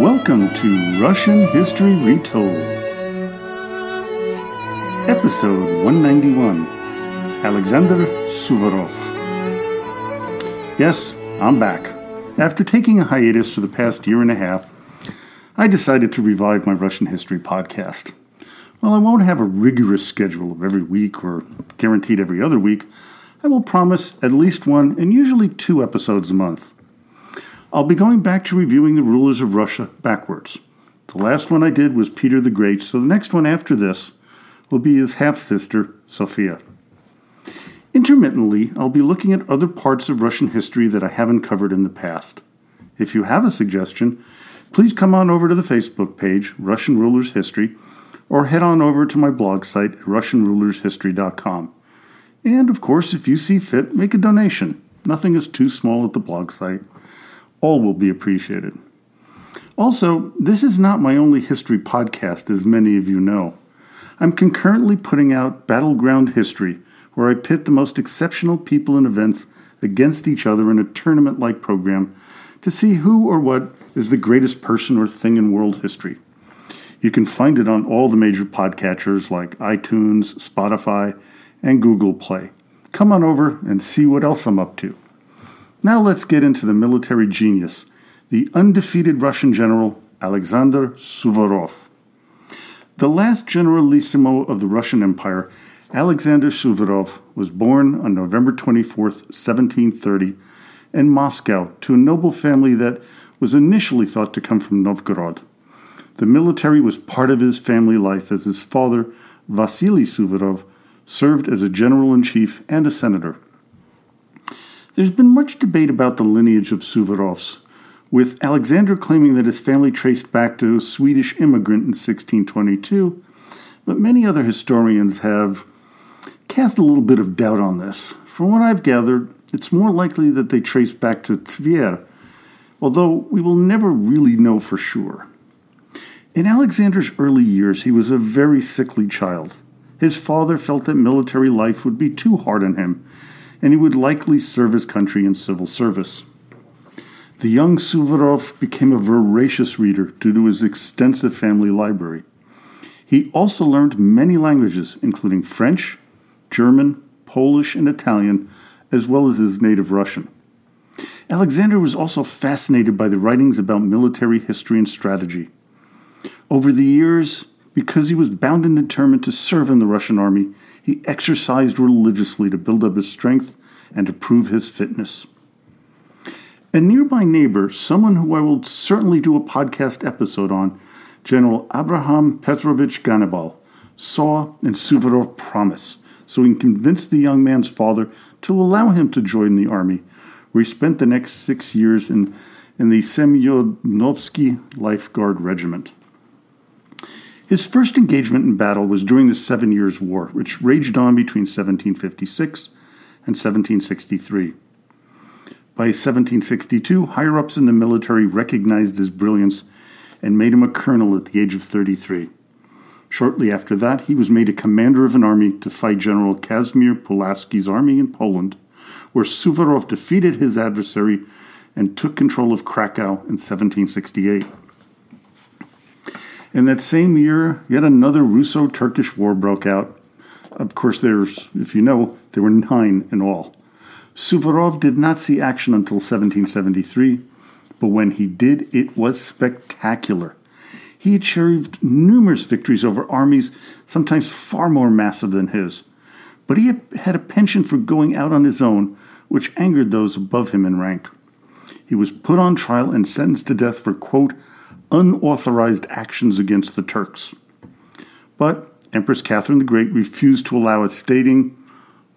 Welcome to Russian History Retold. Episode 191 Alexander Suvorov. Yes, I'm back. After taking a hiatus for the past year and a half, I decided to revive my Russian history podcast. While I won't have a rigorous schedule of every week or guaranteed every other week, I will promise at least one and usually two episodes a month. I'll be going back to reviewing the rulers of Russia backwards. The last one I did was Peter the Great, so the next one after this will be his half sister, Sophia. Intermittently, I'll be looking at other parts of Russian history that I haven't covered in the past. If you have a suggestion, please come on over to the Facebook page, Russian Rulers History, or head on over to my blog site, RussianRulersHistory.com. And of course, if you see fit, make a donation. Nothing is too small at the blog site. All will be appreciated. Also, this is not my only history podcast, as many of you know. I'm concurrently putting out Battleground History, where I pit the most exceptional people and events against each other in a tournament like program to see who or what is the greatest person or thing in world history. You can find it on all the major podcatchers like iTunes, Spotify, and Google Play. Come on over and see what else I'm up to. Now let's get into the military genius, the undefeated Russian general Alexander Suvorov. The last generalissimo of the Russian Empire, Alexander Suvorov, was born on November 24, 1730, in Moscow to a noble family that was initially thought to come from Novgorod. The military was part of his family life as his father, Vasily Suvorov, served as a general in chief and a senator. There's been much debate about the lineage of Suvorovs, with Alexander claiming that his family traced back to a Swedish immigrant in 1622, but many other historians have cast a little bit of doubt on this. From what I've gathered, it's more likely that they trace back to Tver, although we will never really know for sure. In Alexander's early years, he was a very sickly child. His father felt that military life would be too hard on him, and he would likely serve his country in civil service. The young Suvorov became a voracious reader due to his extensive family library. He also learned many languages, including French, German, Polish, and Italian, as well as his native Russian. Alexander was also fascinated by the writings about military history and strategy. Over the years, because he was bound and determined to serve in the Russian army, he exercised religiously to build up his strength and to prove his fitness. A nearby neighbor, someone who I will certainly do a podcast episode on, General Abraham Petrovich Gannibal, saw in Suvorov promise, so he convinced the young man's father to allow him to join the army, where he spent the next six years in, in the Semyonovsky Life Guard Regiment. His first engagement in battle was during the Seven Years' War, which raged on between 1756 and 1763. By 1762, higher ups in the military recognized his brilliance and made him a colonel at the age of 33. Shortly after that, he was made a commander of an army to fight General Kazimir Pulaski's army in Poland, where Suvorov defeated his adversary and took control of Krakow in 1768. In that same year, yet another Russo Turkish war broke out. Of course, there's, if you know, there were nine in all. Suvorov did not see action until 1773, but when he did, it was spectacular. He achieved numerous victories over armies, sometimes far more massive than his. But he had a penchant for going out on his own, which angered those above him in rank. He was put on trial and sentenced to death for, quote, unauthorized actions against the Turks. But Empress Catherine the Great refused to allow it, stating,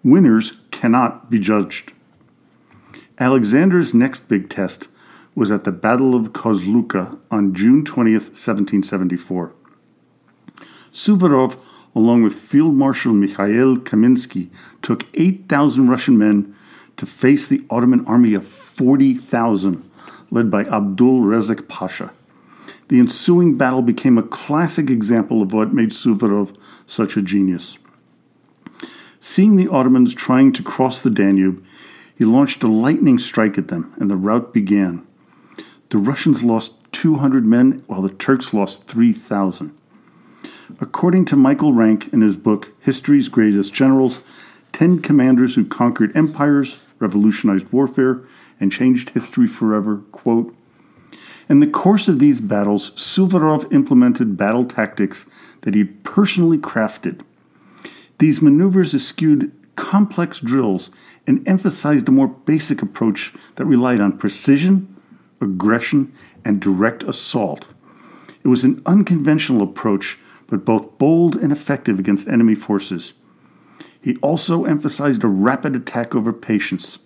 Winners cannot be judged. Alexander's next big test was at the Battle of Kozluka on June 20th, 1774. Suvorov, along with Field Marshal Mikhail Kaminsky, took 8,000 Russian men to face the Ottoman army of 40,000, led by Abdul Rezek Pasha. The ensuing battle became a classic example of what made Suvorov such a genius. Seeing the Ottomans trying to cross the Danube, he launched a lightning strike at them, and the rout began. The Russians lost 200 men, while the Turks lost 3,000. According to Michael Rank in his book History's Greatest Generals, 10 commanders who conquered empires, revolutionized warfare, and changed history forever, quote, in the course of these battles, Suvorov implemented battle tactics that he personally crafted. These maneuvers eschewed complex drills and emphasized a more basic approach that relied on precision, aggression, and direct assault. It was an unconventional approach, but both bold and effective against enemy forces. He also emphasized a rapid attack over patience.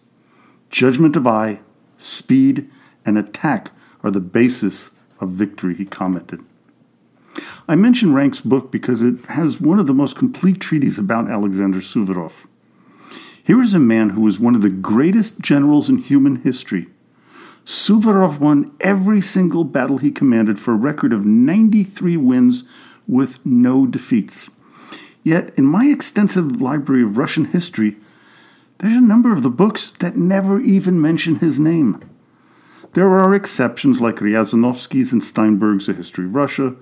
Judgment of eye, speed, and attack are the basis of victory, he commented. I mention Rank's book because it has one of the most complete treatises about Alexander Suvorov. Here is a man who was one of the greatest generals in human history. Suvorov won every single battle he commanded for a record of 93 wins with no defeats. Yet, in my extensive library of Russian history, there's a number of the books that never even mention his name. There are exceptions like Riasanovsky's and Steinberg's A History of Russia,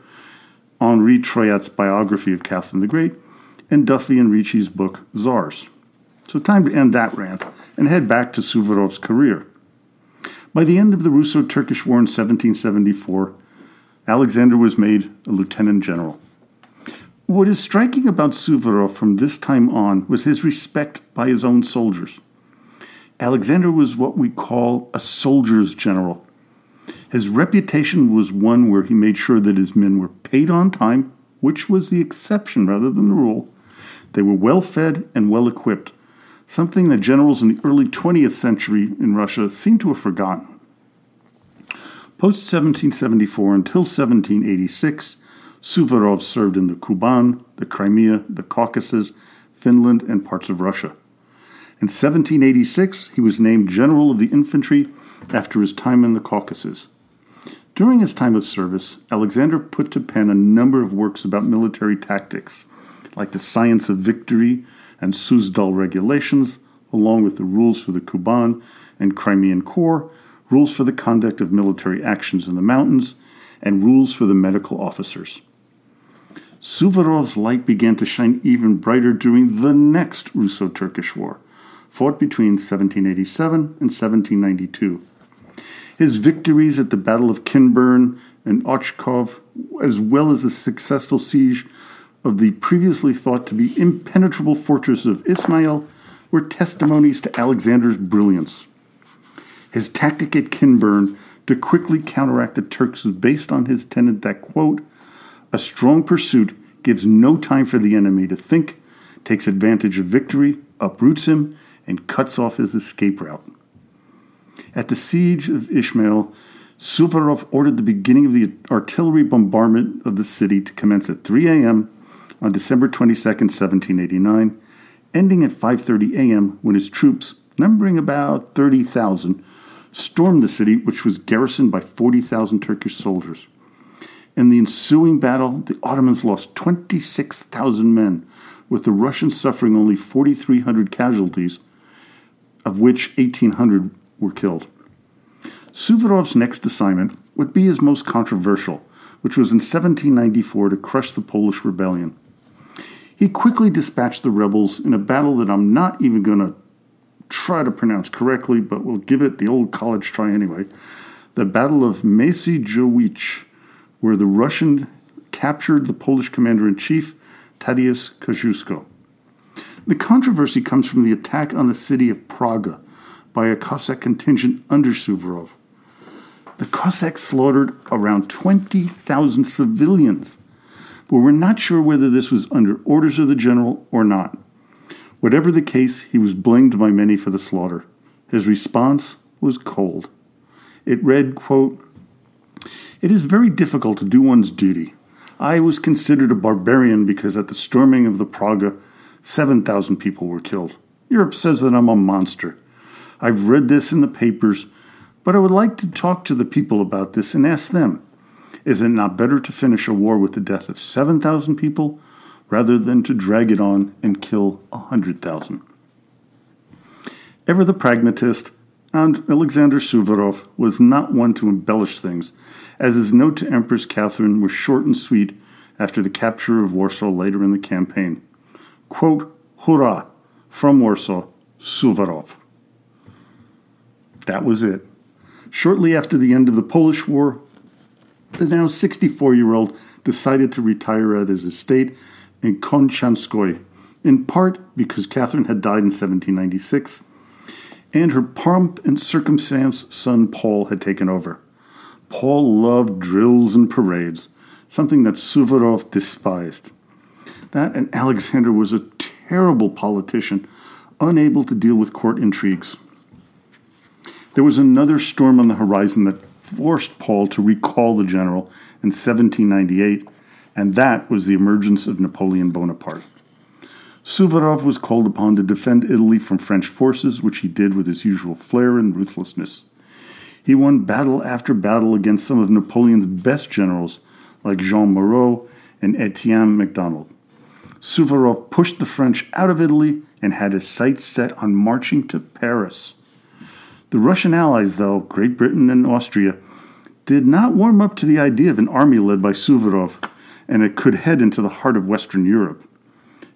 Henri Troyat's biography of Catherine the Great, and Duffy and Ricci's book Czars. So, time to end that rant and head back to Suvorov's career. By the end of the Russo Turkish War in 1774, Alexander was made a lieutenant general. What is striking about Suvorov from this time on was his respect by his own soldiers. Alexander was what we call a soldier's general. His reputation was one where he made sure that his men were paid on time, which was the exception rather than the rule. They were well fed and well equipped, something that generals in the early 20th century in Russia seem to have forgotten. Post 1774 until 1786, Suvorov served in the Kuban, the Crimea, the Caucasus, Finland, and parts of Russia. In 1786, he was named General of the Infantry after his time in the Caucasus. During his time of service, Alexander put to pen a number of works about military tactics, like the Science of Victory and Suzdal Regulations, along with the rules for the Kuban and Crimean Corps, rules for the conduct of military actions in the mountains, and rules for the medical officers. Suvorov's light began to shine even brighter during the next Russo Turkish War, fought between 1787 and 1792. His victories at the Battle of Kinburn and Ochkov, as well as the successful siege of the previously thought to be impenetrable fortress of Ismail, were testimonies to Alexander's brilliance. His tactic at Kinburn to quickly counteract the Turks was based on his tenet that, quote, a strong pursuit gives no time for the enemy to think, takes advantage of victory, uproots him, and cuts off his escape route. At the siege of Ismail, Suvorov ordered the beginning of the artillery bombardment of the city to commence at 3 a.m. on December 22, 1789, ending at 5:30 a.m. when his troops, numbering about 30,000, stormed the city, which was garrisoned by 40,000 Turkish soldiers. In the ensuing battle, the Ottomans lost 26,000 men, with the Russians suffering only 4,300 casualties, of which 1,800 were killed. Suvorov's next assignment would be his most controversial, which was in 1794 to crush the Polish rebellion. He quickly dispatched the rebels in a battle that I'm not even going to try to pronounce correctly, but we'll give it the old college try anyway. The Battle of Mieściejowicz, where the Russian captured the Polish commander in chief, Tadeusz Kosciuszko. The controversy comes from the attack on the city of Praga by a Cossack contingent under Suvorov. The Cossacks slaughtered around 20,000 civilians, but we're not sure whether this was under orders of the general or not. Whatever the case, he was blamed by many for the slaughter. His response was cold. It read, quote, It is very difficult to do one's duty. I was considered a barbarian because at the storming of the Praga, 7,000 people were killed. Europe says that I'm a monster. I've read this in the papers, but I would like to talk to the people about this and ask them is it not better to finish a war with the death of 7,000 people rather than to drag it on and kill a hundred thousand. Ever the pragmatist, And Alexander Suvorov was not one to embellish things, as his note to Empress Catherine was short and sweet after the capture of Warsaw later in the campaign. Quote, Hurrah! From Warsaw, Suvorov. That was it. Shortly after the end of the Polish War, the now 64 year old decided to retire at his estate in Konshanskoye, in part because Catherine had died in 1796 and her pomp and circumstance son Paul had taken over. Paul loved drills and parades, something that Suvorov despised. That and Alexander was a terrible politician, unable to deal with court intrigues. There was another storm on the horizon that forced Paul to recall the general in 1798, and that was the emergence of Napoleon Bonaparte. Suvorov was called upon to defend Italy from French forces, which he did with his usual flair and ruthlessness. He won battle after battle against some of Napoleon's best generals, like Jean Moreau and Etienne Macdonald. Suvorov pushed the French out of Italy and had his sights set on marching to Paris. The Russian allies, though, Great Britain and Austria, did not warm up to the idea of an army led by Suvorov, and it could head into the heart of Western Europe.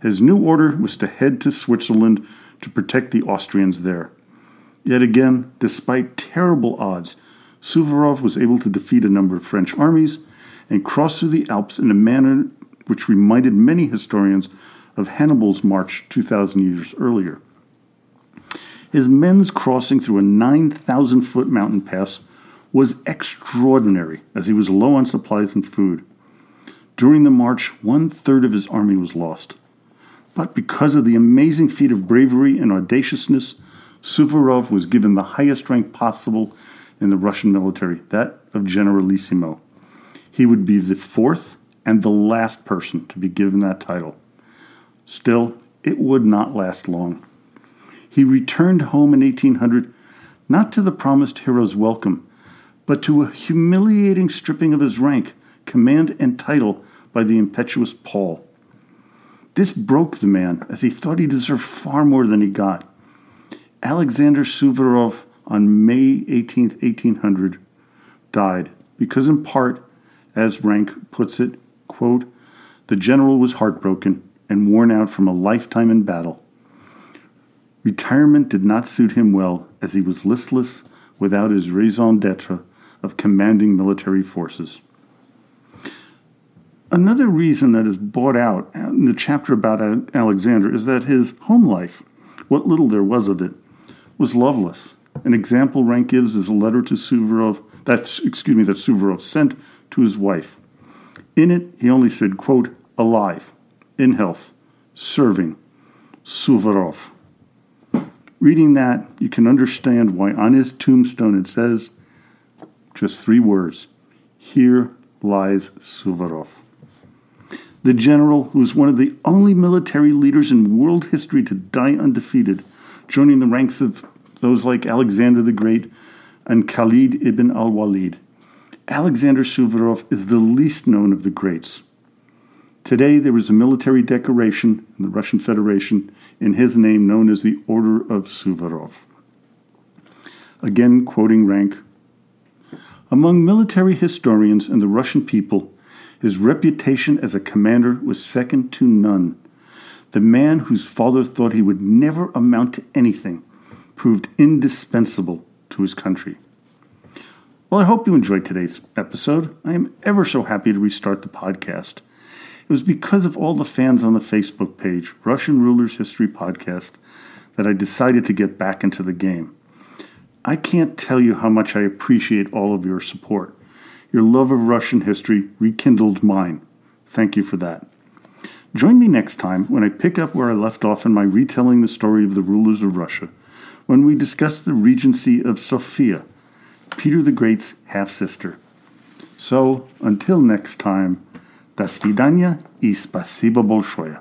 His new order was to head to Switzerland to protect the Austrians there. Yet again, despite terrible odds, Suvorov was able to defeat a number of French armies and cross through the Alps in a manner which reminded many historians of Hannibal's march 2,000 years earlier. His men's crossing through a 9,000 foot mountain pass was extraordinary as he was low on supplies and food. During the march, one third of his army was lost. But because of the amazing feat of bravery and audaciousness, Suvorov was given the highest rank possible in the Russian military, that of Generalissimo. He would be the fourth and the last person to be given that title. Still, it would not last long. He returned home in 1800 not to the promised hero's welcome, but to a humiliating stripping of his rank, command, and title by the impetuous Paul. This broke the man, as he thought he deserved far more than he got. Alexander Suvorov, on May 18, 1800, died because, in part, as Rank puts it, quote, the general was heartbroken and worn out from a lifetime in battle. Retirement did not suit him well, as he was listless without his raison d'etre of commanding military forces. Another reason that is brought out in the chapter about Alexander is that his home life, what little there was of it, was loveless. An example Rank gives is a letter to Suvorov that's excuse me that Suvorov sent to his wife. In it, he only said, quote, alive, in health, serving, Suvorov. Reading that, you can understand why on his tombstone it says just three words Here lies Suvorov the general, who was one of the only military leaders in world history to die undefeated, joining the ranks of those like Alexander the Great and Khalid ibn al Walid. Alexander Suvorov is the least known of the greats. Today, there is a military decoration in the Russian Federation in his name known as the Order of Suvorov. Again, quoting Rank Among military historians and the Russian people, his reputation as a commander was second to none. The man whose father thought he would never amount to anything proved indispensable to his country. Well, I hope you enjoyed today's episode. I am ever so happy to restart the podcast. It was because of all the fans on the Facebook page, Russian Rulers History Podcast, that I decided to get back into the game. I can't tell you how much I appreciate all of your support. Your love of Russian history rekindled mine. Thank you for that. Join me next time when I pick up where I left off in my retelling the story of the rulers of Russia, when we discuss the regency of Sophia, Peter the Great's half sister. So, until next time, до свидания и спасибо большое.